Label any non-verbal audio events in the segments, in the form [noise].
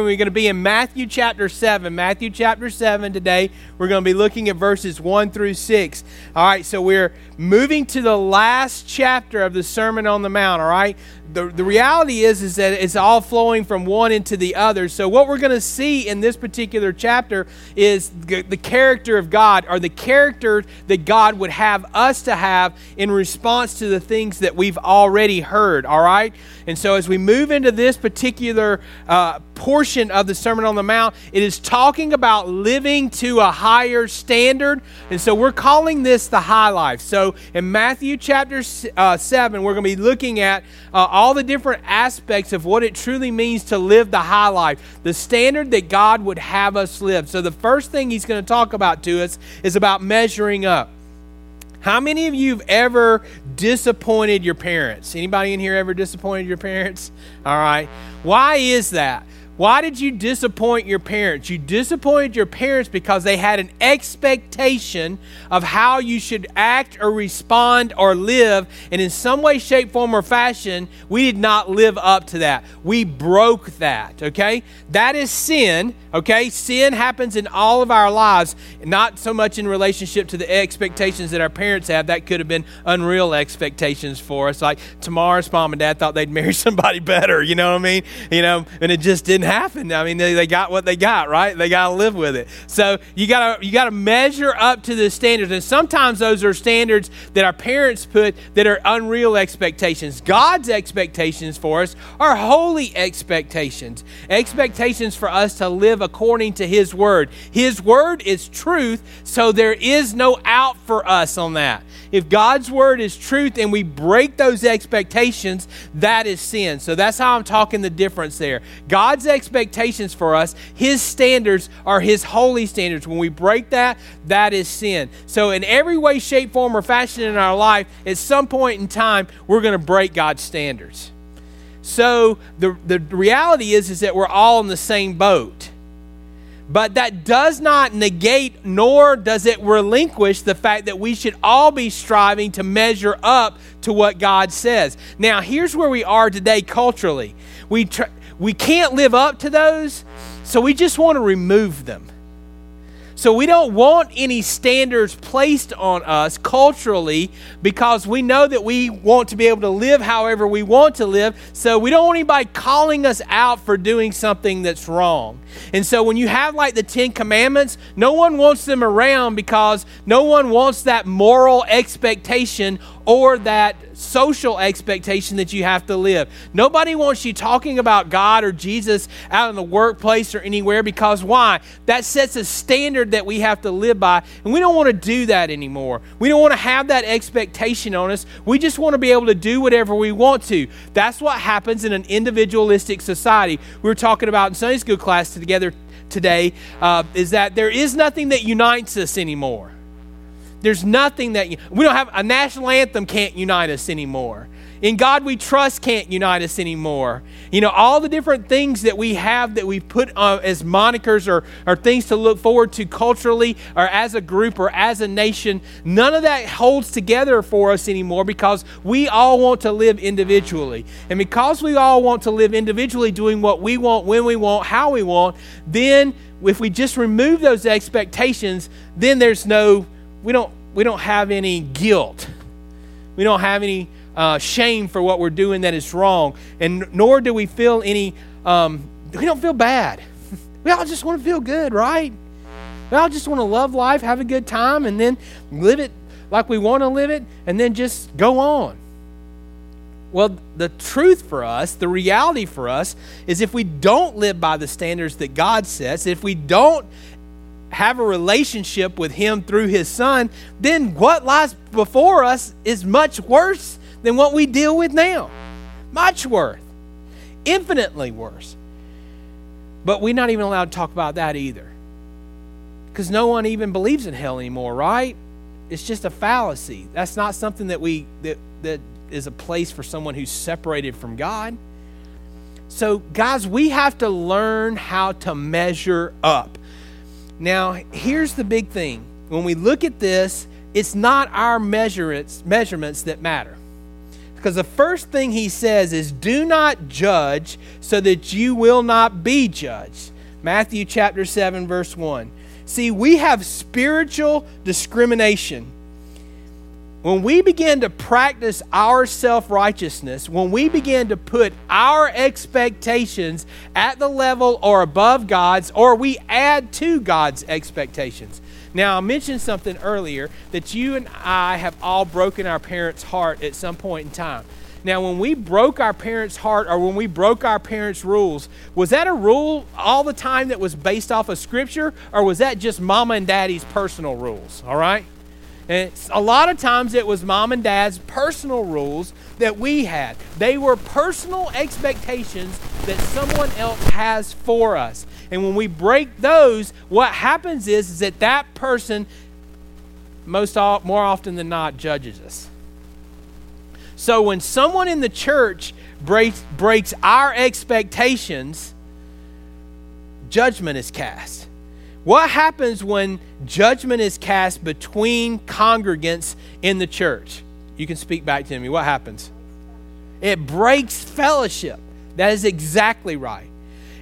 We're going to be in Matthew chapter 7. Matthew chapter 7 today. We're going to be looking at verses 1 through 6. All right, so we're moving to the last chapter of the Sermon on the Mount, all right? The, the reality is is that it's all flowing from one into the other. So what we're going to see in this particular chapter is the, the character of God or the character that God would have us to have in response to the things that we've already heard, all right? And so as we move into this particular uh, portion of the Sermon on the Mount, it is talking about living to a higher standard. And so we're calling this the high life. So in Matthew chapter uh, 7, we're going to be looking at uh, all the different aspects of what it truly means to live the high life, the standard that God would have us live. So the first thing he's going to talk about to us is about measuring up. How many of you have ever disappointed your parents? Anybody in here ever disappointed your parents? All right. Why is that? Why did you disappoint your parents? You disappointed your parents because they had an expectation of how you should act or respond or live. And in some way, shape, form, or fashion, we did not live up to that. We broke that, okay? That is sin, okay? Sin happens in all of our lives, not so much in relationship to the expectations that our parents have. That could have been unreal expectations for us. Like Tamar's mom and dad thought they'd marry [laughs] somebody better, you know what I mean? You know, and it just didn't didn't. I mean, they, they got what they got, right? They got to live with it. So you got to you got to measure up to the standards, and sometimes those are standards that our parents put that are unreal expectations. God's expectations for us are holy expectations, expectations for us to live according to His word. His word is truth, so there is no out for us on that. If God's word is truth and we break those expectations, that is sin. So that's how I'm talking the difference there. God's expectations for us, His standards are His holy standards. When we break that, that is sin. So, in every way, shape, form, or fashion in our life, at some point in time, we're going to break God's standards. So, the, the reality is, is that we're all in the same boat. But that does not negate nor does it relinquish the fact that we should all be striving to measure up to what God says. Now, here's where we are today culturally. We, tr- we can't live up to those, so we just want to remove them. So we don't want any standards placed on us culturally because we know that we want to be able to live however we want to live. So we don't want anybody calling us out for doing something that's wrong. And so when you have like the 10 commandments, no one wants them around because no one wants that moral expectation or that social expectation that you have to live. Nobody wants you talking about God or Jesus out in the workplace or anywhere because why? That sets a standard that we have to live by, and we don't want to do that anymore. We don't want to have that expectation on us. We just want to be able to do whatever we want to. That's what happens in an individualistic society. We were talking about in Sunday school class together today uh, is that there is nothing that unites us anymore. There's nothing that we don't have a national anthem can't unite us anymore. In God we trust can't unite us anymore. You know, all the different things that we have that we put uh, as monikers or, or things to look forward to culturally or as a group or as a nation, none of that holds together for us anymore because we all want to live individually. And because we all want to live individually, doing what we want, when we want, how we want, then if we just remove those expectations, then there's no, we don't, we don't have any guilt. We don't have any uh, shame for what we're doing that is wrong, and nor do we feel any, um, we don't feel bad. We all just want to feel good, right? We all just want to love life, have a good time, and then live it like we want to live it, and then just go on. Well, the truth for us, the reality for us, is if we don't live by the standards that God sets, if we don't have a relationship with Him through His Son, then what lies before us is much worse than what we deal with now. Much worse. Infinitely worse. But we're not even allowed to talk about that either. Because no one even believes in hell anymore, right? It's just a fallacy. That's not something that we that that is a place for someone who's separated from God. So, guys, we have to learn how to measure up. Now, here's the big thing. When we look at this, it's not our measurements, measurements that matter. Because the first thing he says is, Do not judge so that you will not be judged. Matthew chapter 7, verse 1. See, we have spiritual discrimination. When we begin to practice our self righteousness, when we begin to put our expectations at the level or above God's, or we add to God's expectations. Now, I mentioned something earlier that you and I have all broken our parents' heart at some point in time. Now, when we broke our parents' heart or when we broke our parents' rules, was that a rule all the time that was based off of Scripture, or was that just mama and daddy's personal rules? All right? And a lot of times it was mom and dad's personal rules that we had. They were personal expectations that someone else has for us. And when we break those, what happens is, is that that person, most all, more often than not, judges us. So when someone in the church breaks, breaks our expectations, judgment is cast. What happens when judgment is cast between congregants in the church? You can speak back to me. What happens? It breaks fellowship. That is exactly right.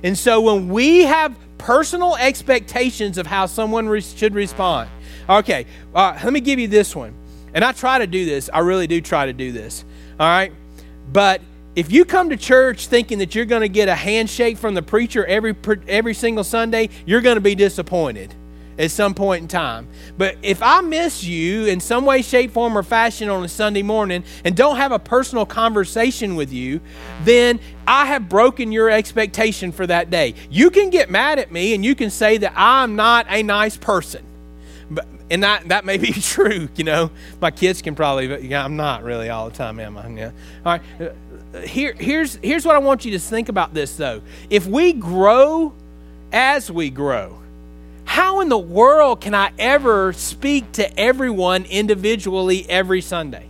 And so when we have personal expectations of how someone re- should respond, okay, uh, let me give you this one. And I try to do this. I really do try to do this. All right? But if you come to church thinking that you're going to get a handshake from the preacher every every single Sunday, you're going to be disappointed at some point in time. But if I miss you in some way, shape, form, or fashion on a Sunday morning and don't have a personal conversation with you, then I have broken your expectation for that day. You can get mad at me and you can say that I'm not a nice person and that that may be [laughs] true. You know, my kids can probably, but yeah, I'm not really all the time, am I? Yeah. All right. Uh, here, here's here's what I want you to think about this though. If we grow as we grow, how in the world can I ever speak to everyone individually every Sunday?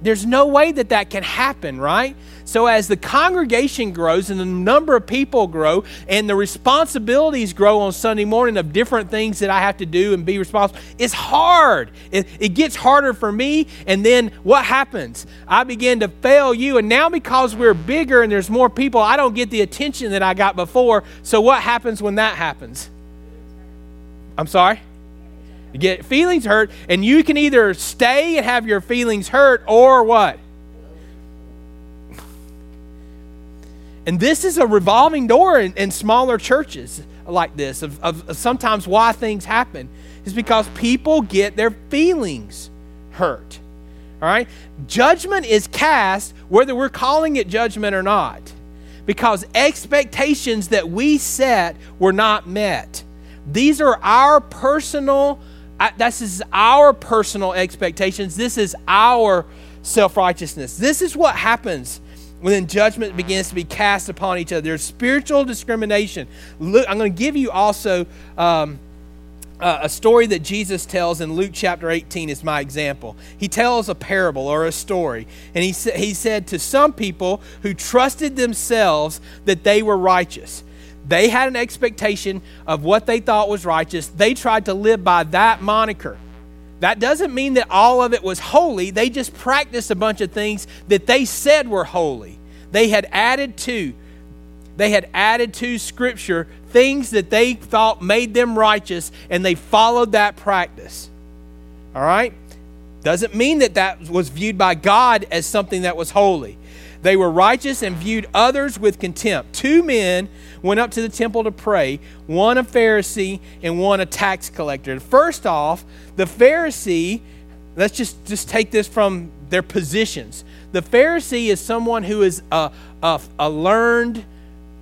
There's no way that that can happen, right? So, as the congregation grows and the number of people grow and the responsibilities grow on Sunday morning of different things that I have to do and be responsible, it's hard. It, it gets harder for me. And then what happens? I begin to fail you. And now, because we're bigger and there's more people, I don't get the attention that I got before. So, what happens when that happens? I'm sorry? You get feelings hurt, and you can either stay and have your feelings hurt or what? And this is a revolving door in, in smaller churches like this of, of, of sometimes why things happen is because people get their feelings hurt. All right? Judgment is cast whether we're calling it judgment or not because expectations that we set were not met. These are our personal uh, this is our personal expectations. This is our self righteousness. This is what happens when judgment begins to be cast upon each other. There's spiritual discrimination. Look, I'm going to give you also um, a story that Jesus tells in Luke chapter 18 is my example. He tells a parable or a story, and he, sa- he said to some people who trusted themselves that they were righteous. They had an expectation of what they thought was righteous. They tried to live by that moniker. That doesn't mean that all of it was holy. They just practiced a bunch of things that they said were holy. They had added to they had added to scripture things that they thought made them righteous and they followed that practice. All right? Doesn't mean that that was viewed by God as something that was holy. They were righteous and viewed others with contempt. Two men went up to the temple to pray, one a Pharisee and one a tax collector. First off, the Pharisee, let's just, just take this from their positions. The Pharisee is someone who is a, a, a learned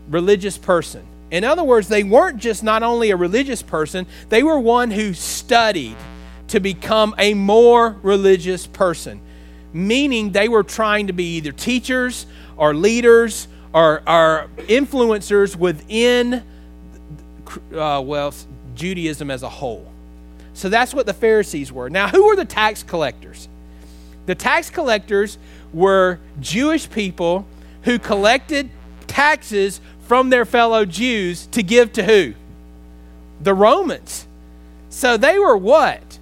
religious person. In other words, they weren't just not only a religious person, they were one who studied to become a more religious person meaning they were trying to be either teachers or leaders or, or influencers within, uh, well, Judaism as a whole. So that's what the Pharisees were. Now, who were the tax collectors? The tax collectors were Jewish people who collected taxes from their fellow Jews to give to who? The Romans. So they were what?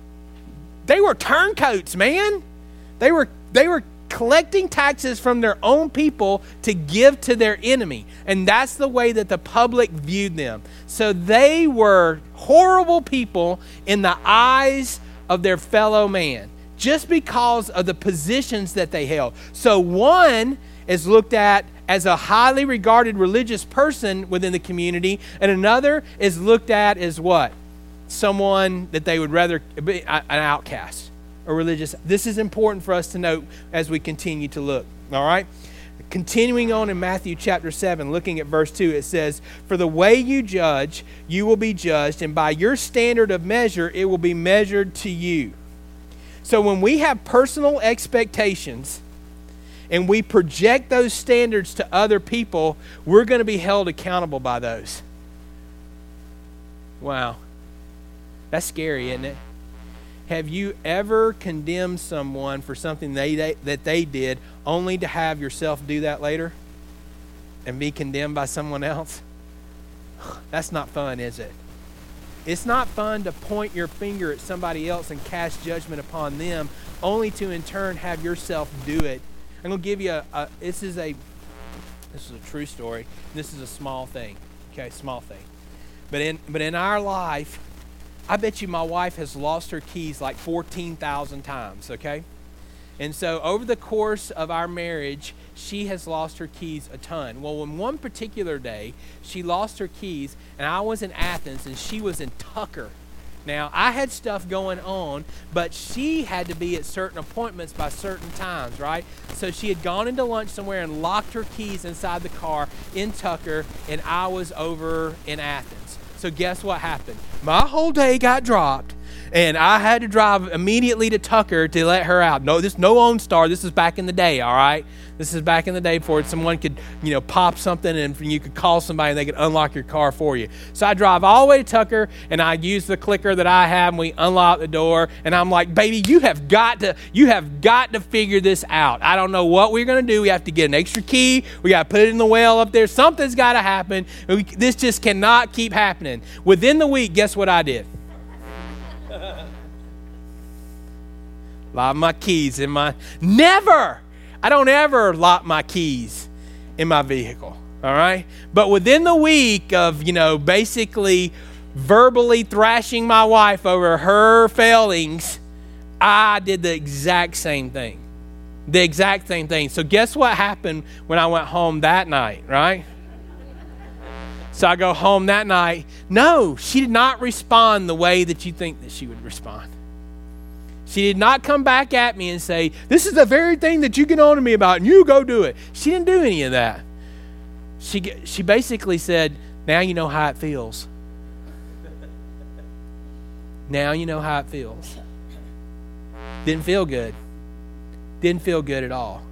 They were turncoats, man. They were they were collecting taxes from their own people to give to their enemy. And that's the way that the public viewed them. So they were horrible people in the eyes of their fellow man just because of the positions that they held. So one is looked at as a highly regarded religious person within the community, and another is looked at as what? Someone that they would rather be an outcast religious. This is important for us to note as we continue to look. All right? Continuing on in Matthew chapter 7, looking at verse 2, it says, For the way you judge, you will be judged, and by your standard of measure, it will be measured to you. So when we have personal expectations and we project those standards to other people, we're going to be held accountable by those. Wow. That's scary, isn't it? Have you ever condemned someone for something they, they, that they did only to have yourself do that later and be condemned by someone else? [sighs] That's not fun, is it? It's not fun to point your finger at somebody else and cast judgment upon them, only to in turn have yourself do it. I'm going to give you a, a this is a this is a true story. This is a small thing. Okay, small thing. But in but in our life, I bet you my wife has lost her keys like 14,000 times, okay? And so over the course of our marriage, she has lost her keys a ton. Well, when one particular day she lost her keys, and I was in Athens and she was in Tucker. Now, I had stuff going on, but she had to be at certain appointments by certain times, right? So she had gone into lunch somewhere and locked her keys inside the car in Tucker, and I was over in Athens. So, guess what happened? My whole day got dropped and I had to drive immediately to Tucker to let her out. No, this no OnStar. This is back in the day, all right. This is back in the day before someone could, you know, pop something and you could call somebody and they could unlock your car for you. So I drive all the way to Tucker and I use the clicker that I have and we unlock the door and I'm like, baby, you have got to, you have got to figure this out. I don't know what we're gonna do. We have to get an extra key. We got to put it in the well up there. Something's got to happen. We, this just cannot keep happening. Within the week, guess what I did? [laughs] lock my keys in my. Never! I don't ever lock my keys in my vehicle. All right? But within the week of, you know, basically verbally thrashing my wife over her failings, I did the exact same thing. The exact same thing. So, guess what happened when I went home that night, right? So I go home that night. No, she did not respond the way that you think that she would respond. She did not come back at me and say, This is the very thing that you get on to me about, and you go do it. She didn't do any of that. She, she basically said, Now you know how it feels. now you know how it feels. Didn't feel good. Didn't feel good at all.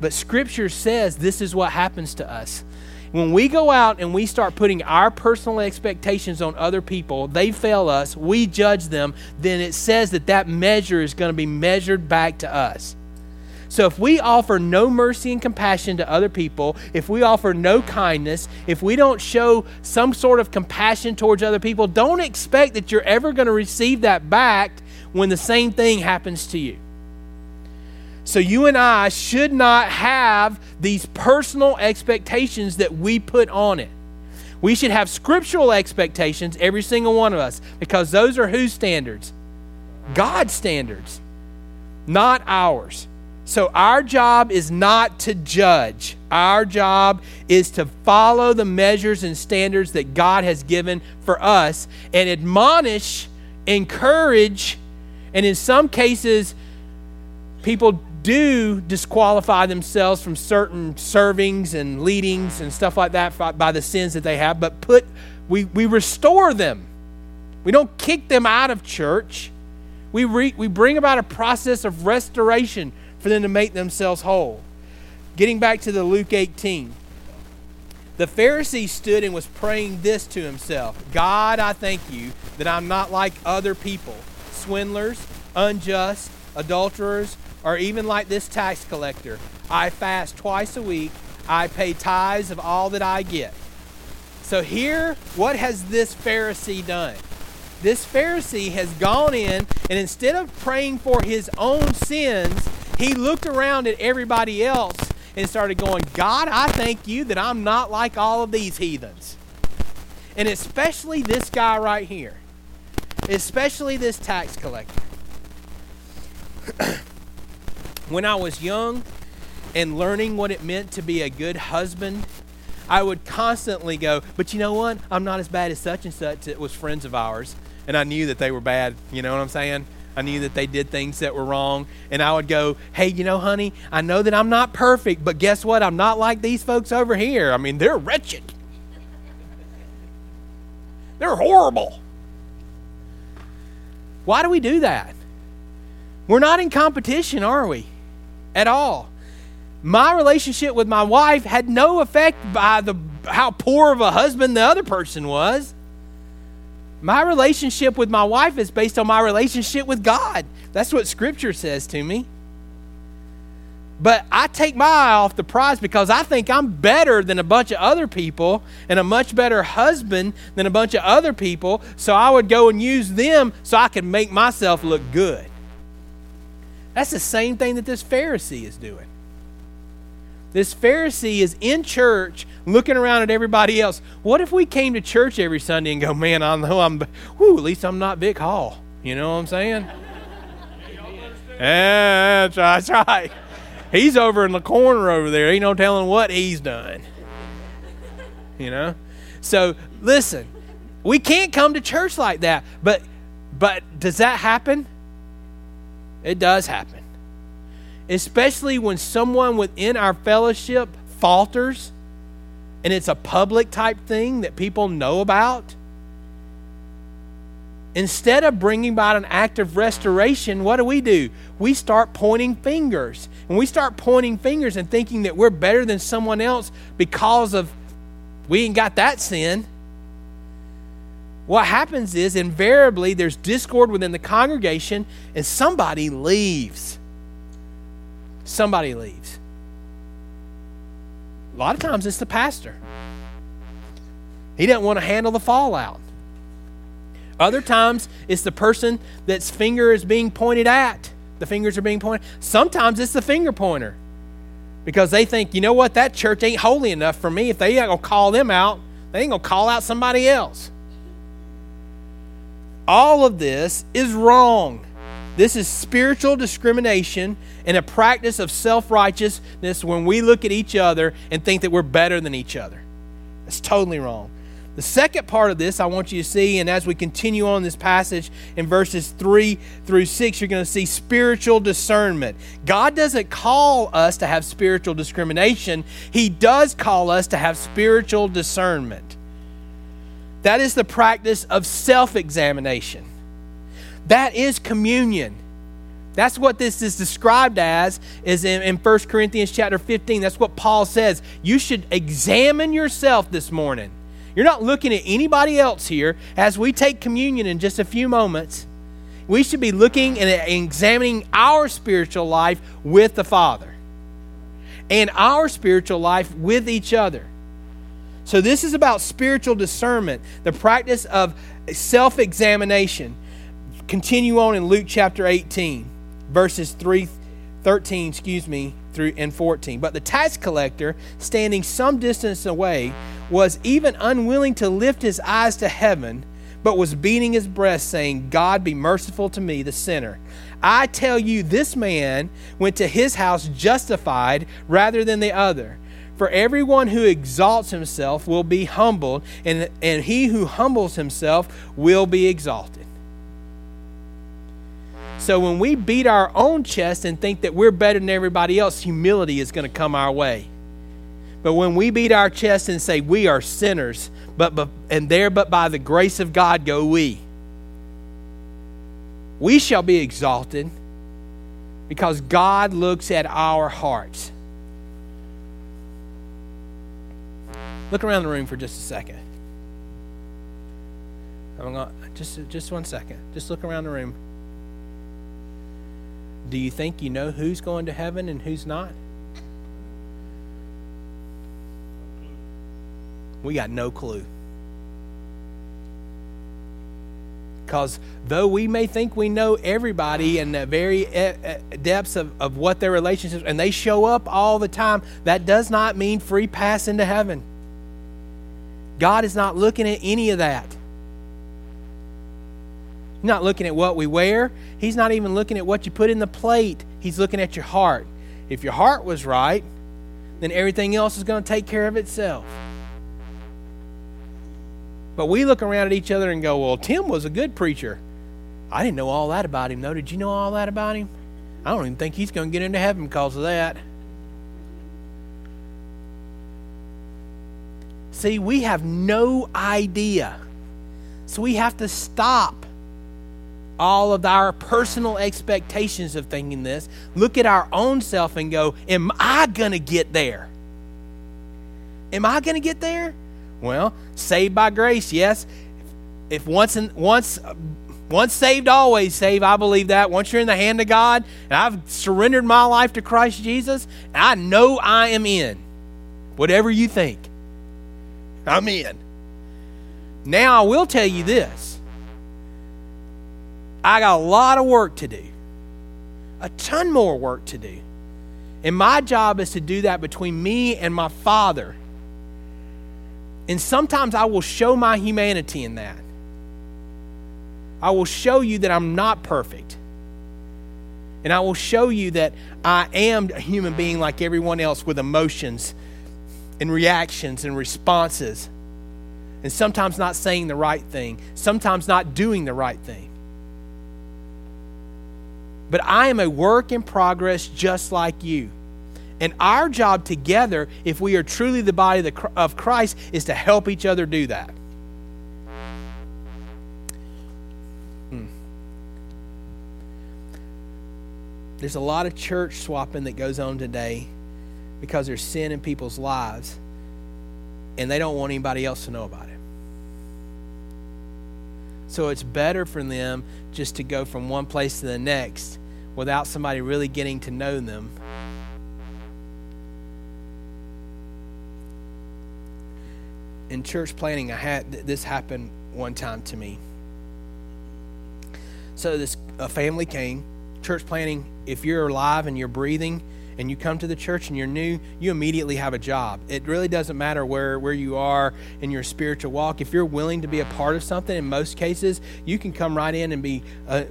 But Scripture says this is what happens to us. When we go out and we start putting our personal expectations on other people, they fail us, we judge them, then it says that that measure is going to be measured back to us. So if we offer no mercy and compassion to other people, if we offer no kindness, if we don't show some sort of compassion towards other people, don't expect that you're ever going to receive that back when the same thing happens to you. So you and I should not have these personal expectations that we put on it. We should have scriptural expectations, every single one of us, because those are whose standards? God's standards, not ours. So our job is not to judge. Our job is to follow the measures and standards that God has given for us and admonish, encourage, and in some cases, people do disqualify themselves from certain servings and leadings and stuff like that by the sins that they have, but put we, we restore them. We don't kick them out of church. We, re, we bring about a process of restoration for them to make themselves whole. Getting back to the Luke 18. The Pharisee stood and was praying this to himself God, I thank you that I'm not like other people, swindlers, unjust, adulterers, or even like this tax collector. I fast twice a week. I pay tithes of all that I get. So, here, what has this Pharisee done? This Pharisee has gone in and instead of praying for his own sins, He looked around at everybody else and started going, God, I thank you that I'm not like all of these heathens. And especially this guy right here, especially this tax collector. [clears throat] when I was young and learning what it meant to be a good husband, I would constantly go, but you know what? I'm not as bad as such and such. It was friends of ours, and I knew that they were bad. You know what I'm saying? I knew that they did things that were wrong. And I would go, hey, you know, honey, I know that I'm not perfect, but guess what? I'm not like these folks over here. I mean, they're wretched, they're horrible. Why do we do that? We're not in competition, are we? At all. My relationship with my wife had no effect by the how poor of a husband the other person was. My relationship with my wife is based on my relationship with God. That's what Scripture says to me. But I take my eye off the prize because I think I'm better than a bunch of other people and a much better husband than a bunch of other people. So I would go and use them so I could make myself look good. That's the same thing that this Pharisee is doing. This Pharisee is in church looking around at everybody else. What if we came to church every Sunday and go, man, I know I'm, whoo, at least I'm not Vic Hall. You know what I'm saying? yeah, that's right, that's right. He's over in the corner over there. Ain't no telling what he's done. You know? So listen, we can't come to church like that. But but does that happen? It does happen especially when someone within our fellowship falters and it's a public type thing that people know about. Instead of bringing about an act of restoration, what do we do? We start pointing fingers. And we start pointing fingers and thinking that we're better than someone else because of we ain't got that sin. What happens is invariably there's discord within the congregation and somebody leaves somebody leaves. A lot of times it's the pastor. He doesn't want to handle the fallout. Other times it's the person that's finger is being pointed at. The fingers are being pointed. Sometimes it's the finger pointer because they think, you know what, that church ain't holy enough for me. If they ain't going to call them out, they ain't going to call out somebody else. All of this is wrong. This is spiritual discrimination and a practice of self righteousness when we look at each other and think that we're better than each other. That's totally wrong. The second part of this I want you to see, and as we continue on this passage in verses 3 through 6, you're going to see spiritual discernment. God doesn't call us to have spiritual discrimination, He does call us to have spiritual discernment. That is the practice of self examination. That is communion. That's what this is described as is in, in 1 Corinthians chapter 15. That's what Paul says. You should examine yourself this morning. You're not looking at anybody else here. As we take communion in just a few moments, we should be looking and examining our spiritual life with the Father and our spiritual life with each other. So, this is about spiritual discernment, the practice of self examination continue on in Luke chapter 18, verses 3, 13, excuse me, through and 14. But the tax collector, standing some distance away, was even unwilling to lift his eyes to heaven, but was beating his breast, saying, God be merciful to me, the sinner. I tell you, this man went to his house justified rather than the other. For everyone who exalts himself will be humbled, and, and he who humbles himself will be exalted. So when we beat our own chest and think that we're better than everybody else, humility is going to come our way. But when we beat our chest and say we are sinners, but, but and there but by the grace of God go we, we shall be exalted because God looks at our hearts. Look around the room for just a second. I'm going just just one second. Just look around the room. Do you think you know who's going to heaven and who's not? We got no clue. Because though we may think we know everybody in the very eh, eh, depths of, of what their relationships, and they show up all the time, that does not mean free pass into heaven. God is not looking at any of that. He's not looking at what we wear. He's not even looking at what you put in the plate. He's looking at your heart. If your heart was right, then everything else is going to take care of itself. But we look around at each other and go, well, Tim was a good preacher. I didn't know all that about him, though. Did you know all that about him? I don't even think he's going to get into heaven because of that. See, we have no idea. So we have to stop all of our personal expectations of thinking this. Look at our own self and go, Am I going to get there? Am I going to get there? Well, saved by grace, yes. If once and once once saved, always saved. I believe that. Once you're in the hand of God, and I've surrendered my life to Christ Jesus, I know I am in. Whatever you think, I'm in. Now I will tell you this. I got a lot of work to do. A ton more work to do. And my job is to do that between me and my Father and sometimes I will show my humanity in that. I will show you that I'm not perfect. And I will show you that I am a human being like everyone else with emotions and reactions and responses. And sometimes not saying the right thing, sometimes not doing the right thing. But I am a work in progress just like you. And our job together, if we are truly the body of Christ, is to help each other do that. Hmm. There's a lot of church swapping that goes on today because there's sin in people's lives and they don't want anybody else to know about it. So it's better for them just to go from one place to the next without somebody really getting to know them in church planting, I had this happened one time to me. So this a family came. Church planting, if you're alive and you're breathing and you come to the church and you're new, you immediately have a job. It really doesn't matter where, where you are in your spiritual walk. If you're willing to be a part of something, in most cases, you can come right in and be uh,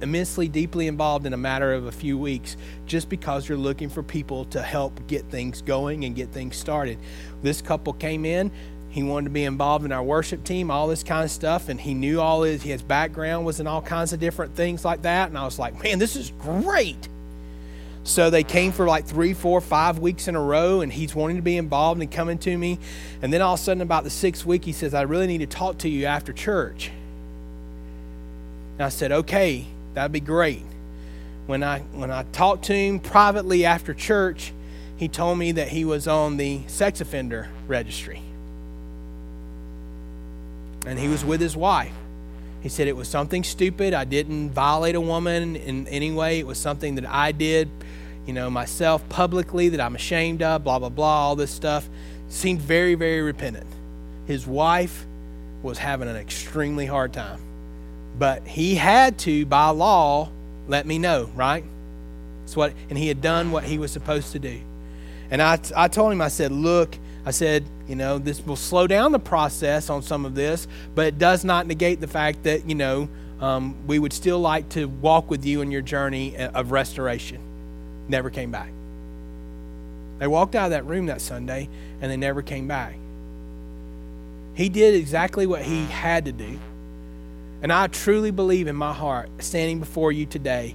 immensely deeply involved in a matter of a few weeks just because you're looking for people to help get things going and get things started. This couple came in he wanted to be involved in our worship team, all this kind of stuff, and he knew all his his background was in all kinds of different things like that. And I was like, man, this is great. So they came for like three, four, five weeks in a row, and he's wanting to be involved and coming to me. And then all of a sudden, about the sixth week, he says, I really need to talk to you after church. And I said, okay, that'd be great. When I when I talked to him privately after church, he told me that he was on the sex offender registry and he was with his wife. He said it was something stupid. I didn't violate a woman in any way. It was something that I did, you know, myself publicly that I'm ashamed of, blah, blah, blah, all this stuff. Seemed very, very repentant. His wife was having an extremely hard time. But he had to, by law, let me know, right? That's what, and he had done what he was supposed to do. And I, I told him, I said, look, I said, you know, this will slow down the process on some of this, but it does not negate the fact that, you know, um, we would still like to walk with you in your journey of restoration. Never came back. They walked out of that room that Sunday and they never came back. He did exactly what he had to do. And I truly believe in my heart, standing before you today,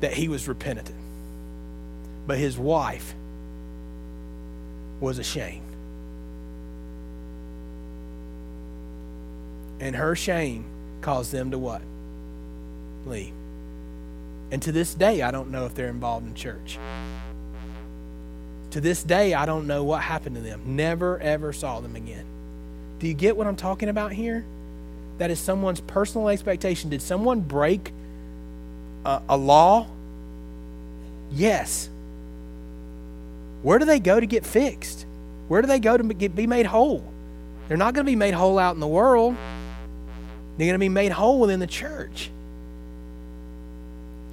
that he was repentant. But his wife was ashamed. And her shame caused them to what? Leave. And to this day, I don't know if they're involved in church. To this day, I don't know what happened to them. Never, ever saw them again. Do you get what I'm talking about here? That is someone's personal expectation. Did someone break a, a law? Yes. Where do they go to get fixed? Where do they go to get, be made whole? They're not going to be made whole out in the world. They're going to be made whole within the church.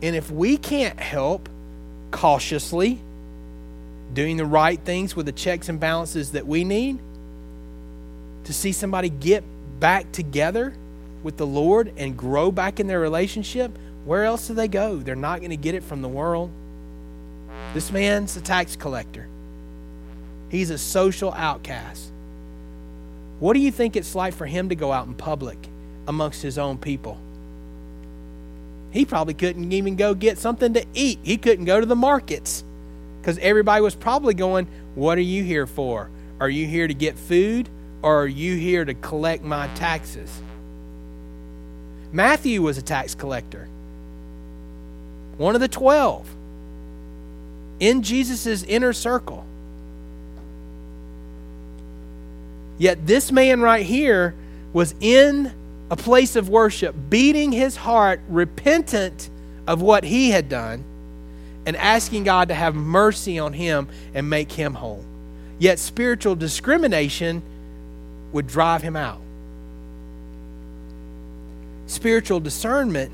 And if we can't help cautiously, doing the right things with the checks and balances that we need to see somebody get back together with the Lord and grow back in their relationship, where else do they go? They're not going to get it from the world. This man's a tax collector, he's a social outcast. What do you think it's like for him to go out in public amongst his own people? He probably couldn't even go get something to eat. He couldn't go to the markets because everybody was probably going, What are you here for? Are you here to get food or are you here to collect my taxes? Matthew was a tax collector, one of the 12 in Jesus' inner circle. Yet this man right here was in a place of worship, beating his heart, repentant of what he had done and asking God to have mercy on him and make him whole. Yet spiritual discrimination would drive him out. Spiritual discernment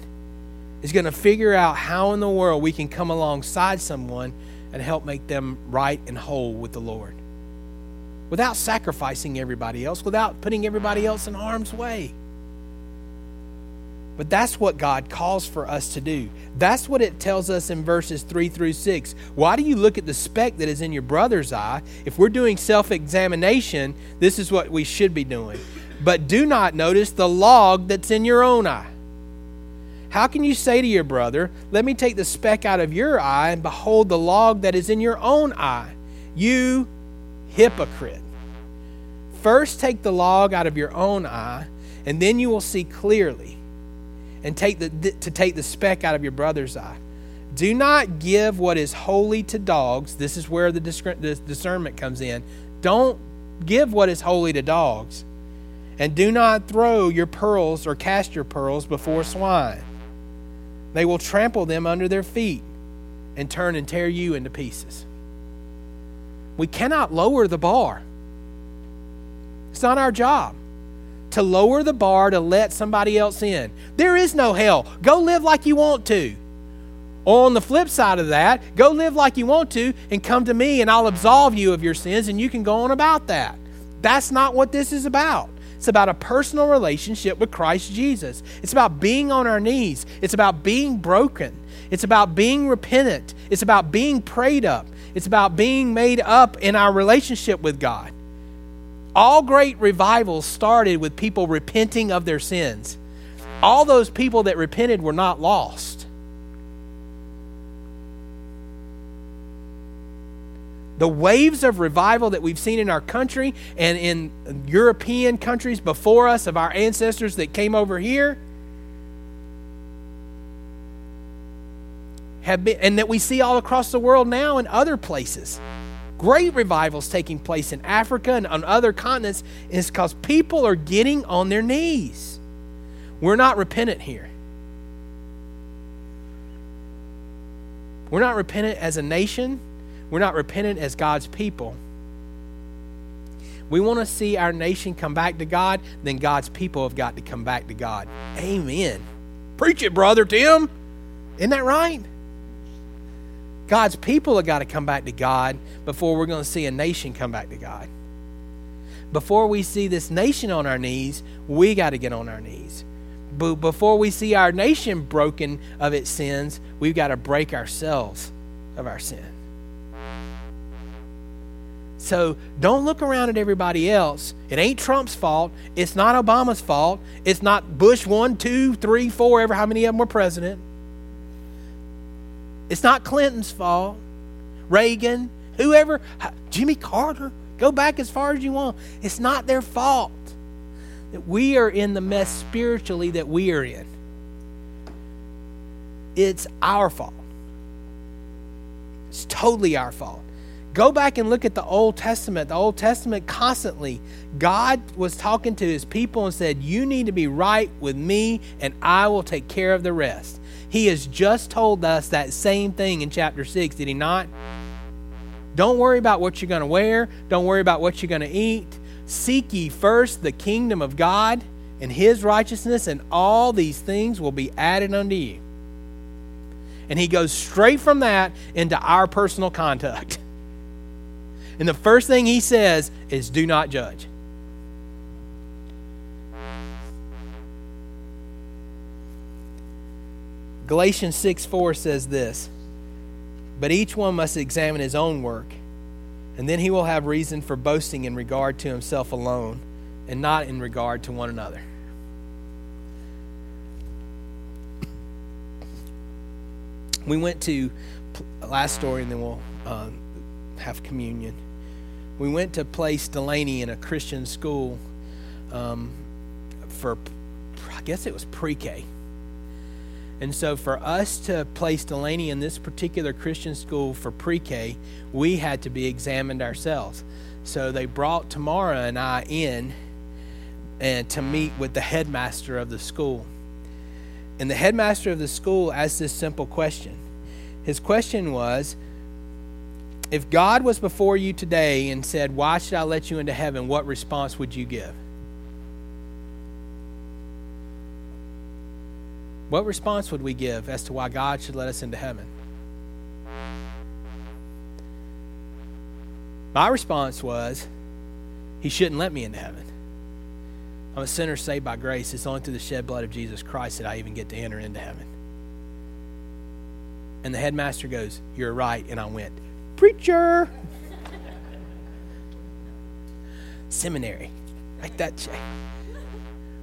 is going to figure out how in the world we can come alongside someone and help make them right and whole with the Lord without sacrificing everybody else, without putting everybody else in harm's way. But that's what God calls for us to do. That's what it tells us in verses 3 through 6. Why do you look at the speck that is in your brother's eye? If we're doing self examination, this is what we should be doing. But do not notice the log that's in your own eye. How can you say to your brother, Let me take the speck out of your eye, and behold the log that is in your own eye? You hypocrite. First take the log out of your own eye, and then you will see clearly and take the, to take the speck out of your brother's eye. Do not give what is holy to dogs. This is where the discernment comes in. Don't give what is holy to dogs. And do not throw your pearls or cast your pearls before swine. They will trample them under their feet and turn and tear you into pieces. We cannot lower the bar. It's not our job to lower the bar to let somebody else in. There is no hell. Go live like you want to. On the flip side of that, go live like you want to and come to me and I'll absolve you of your sins and you can go on about that. That's not what this is about. It's about a personal relationship with Christ Jesus. It's about being on our knees. It's about being broken. It's about being repentant. It's about being prayed up. It's about being made up in our relationship with God. All great revivals started with people repenting of their sins. All those people that repented were not lost. The waves of revival that we've seen in our country and in European countries before us, of our ancestors that came over here, have been, and that we see all across the world now in other places great revivals taking place in Africa and on other continents is because people are getting on their knees. We're not repentant here. We're not repentant as a nation. We're not repentant as God's people. We want to see our nation come back to God, then God's people have got to come back to God. Amen. Preach it, brother Tim. Isn't that right? God's people have got to come back to God before we're going to see a nation come back to God. Before we see this nation on our knees, we got to get on our knees. But before we see our nation broken of its sins, we've got to break ourselves of our sin. So don't look around at everybody else. It ain't Trump's fault. It's not Obama's fault. It's not Bush one, two, three, four, ever how many of them were president. It's not Clinton's fault. Reagan, whoever, Jimmy Carter, go back as far as you want. It's not their fault that we are in the mess spiritually that we are in. It's our fault. It's totally our fault. Go back and look at the Old Testament. The Old Testament constantly, God was talking to his people and said, You need to be right with me, and I will take care of the rest. He has just told us that same thing in chapter 6, did he not? Don't worry about what you're going to wear. Don't worry about what you're going to eat. Seek ye first the kingdom of God and his righteousness, and all these things will be added unto you. And he goes straight from that into our personal conduct. [laughs] And the first thing he says is, Do not judge. Galatians 6 4 says this But each one must examine his own work, and then he will have reason for boasting in regard to himself alone, and not in regard to one another. we went to last story and then we'll uh, have communion we went to place delaney in a christian school um, for i guess it was pre-k and so for us to place delaney in this particular christian school for pre-k we had to be examined ourselves so they brought tamara and i in and to meet with the headmaster of the school and the headmaster of the school asked this simple question. His question was If God was before you today and said, Why should I let you into heaven? what response would you give? What response would we give as to why God should let us into heaven? My response was, He shouldn't let me into heaven. I'm a sinner saved by grace. It's only through the shed blood of Jesus Christ that I even get to enter into heaven. And the headmaster goes, You're right. And I went, Preacher! Seminary. Write that check.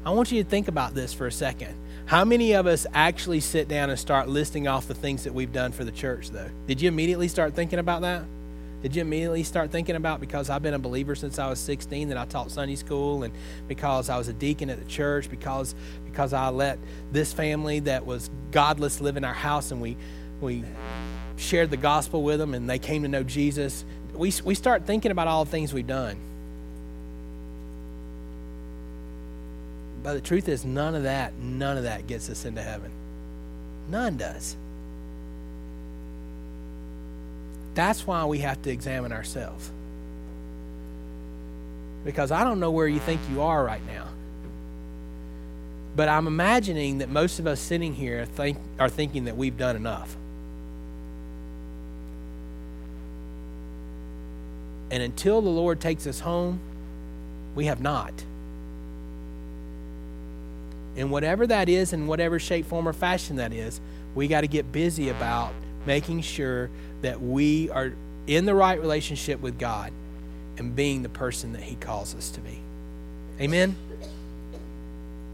I want you to think about this for a second. How many of us actually sit down and start listing off the things that we've done for the church, though? Did you immediately start thinking about that? Did you immediately start thinking about because I've been a believer since I was 16 that I taught Sunday school and because I was a deacon at the church because because I let this family that was godless live in our house and we we shared the gospel with them and they came to know Jesus. We we start thinking about all the things we've done. But the truth is none of that none of that gets us into heaven. None does. That's why we have to examine ourselves. Because I don't know where you think you are right now. But I'm imagining that most of us sitting here think, are thinking that we've done enough. And until the Lord takes us home, we have not. And whatever that is, in whatever shape, form, or fashion that is, we got to get busy about making sure that we are in the right relationship with God and being the person that He calls us to be. Amen?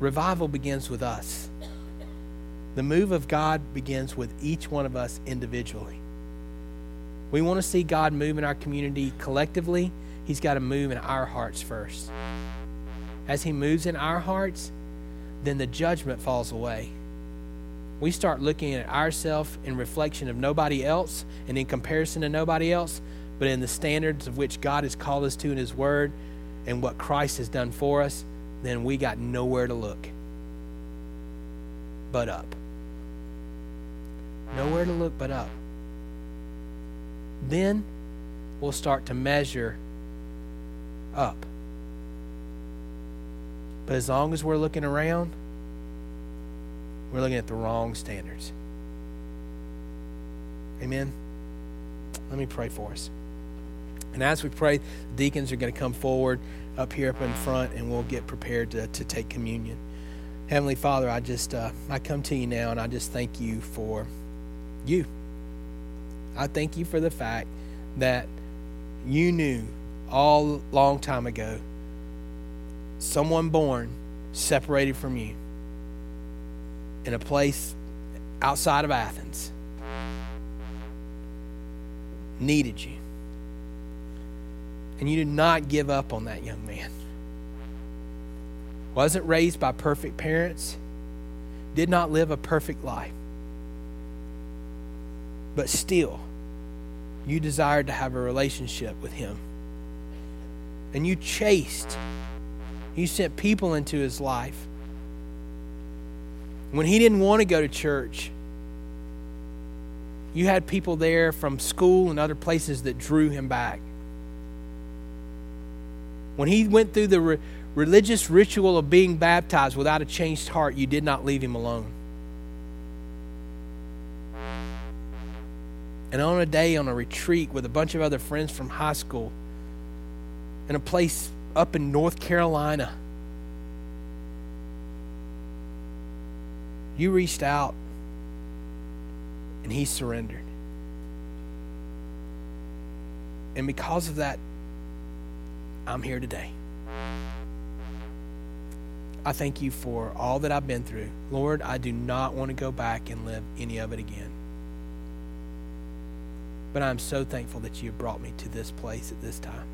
Revival begins with us. The move of God begins with each one of us individually. We want to see God move in our community collectively. He's got to move in our hearts first. As He moves in our hearts, then the judgment falls away we start looking at ourselves in reflection of nobody else and in comparison to nobody else, but in the standards of which God has called us to in His Word and what Christ has done for us, then we got nowhere to look but up. Nowhere to look but up. Then we'll start to measure up. But as long as we're looking around, we're looking at the wrong standards. Amen. Let me pray for us. And as we pray, deacons are going to come forward up here up in front and we'll get prepared to, to take communion. Heavenly Father, I just uh, I come to you now and I just thank you for you. I thank you for the fact that you knew all long time ago someone born separated from you in a place outside of Athens needed you. And you did not give up on that young man. Wasn't raised by perfect parents, did not live a perfect life. But still, you desired to have a relationship with him. And you chased, you sent people into his life when he didn't want to go to church, you had people there from school and other places that drew him back. When he went through the re- religious ritual of being baptized without a changed heart, you did not leave him alone. And on a day on a retreat with a bunch of other friends from high school in a place up in North Carolina, you reached out and he surrendered. And because of that, I'm here today. I thank you for all that I've been through. Lord, I do not want to go back and live any of it again. But I'm so thankful that you brought me to this place at this time.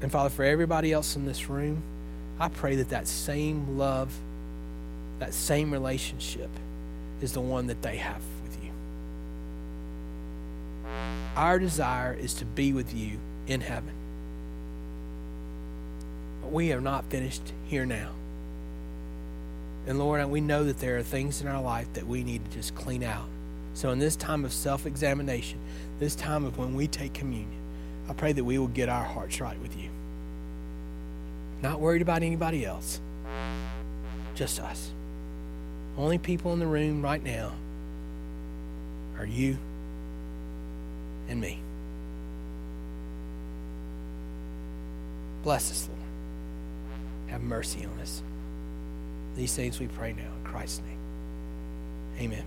And Father, for everybody else in this room, I pray that that same love, that same relationship is the one that they have with you. Our desire is to be with you in heaven. But we are not finished here now. And Lord, we know that there are things in our life that we need to just clean out. So, in this time of self examination, this time of when we take communion, I pray that we will get our hearts right with you. Not worried about anybody else, just us. Only people in the room right now are you and me. Bless us, Lord. Have mercy on us. These things we pray now in Christ's name. Amen.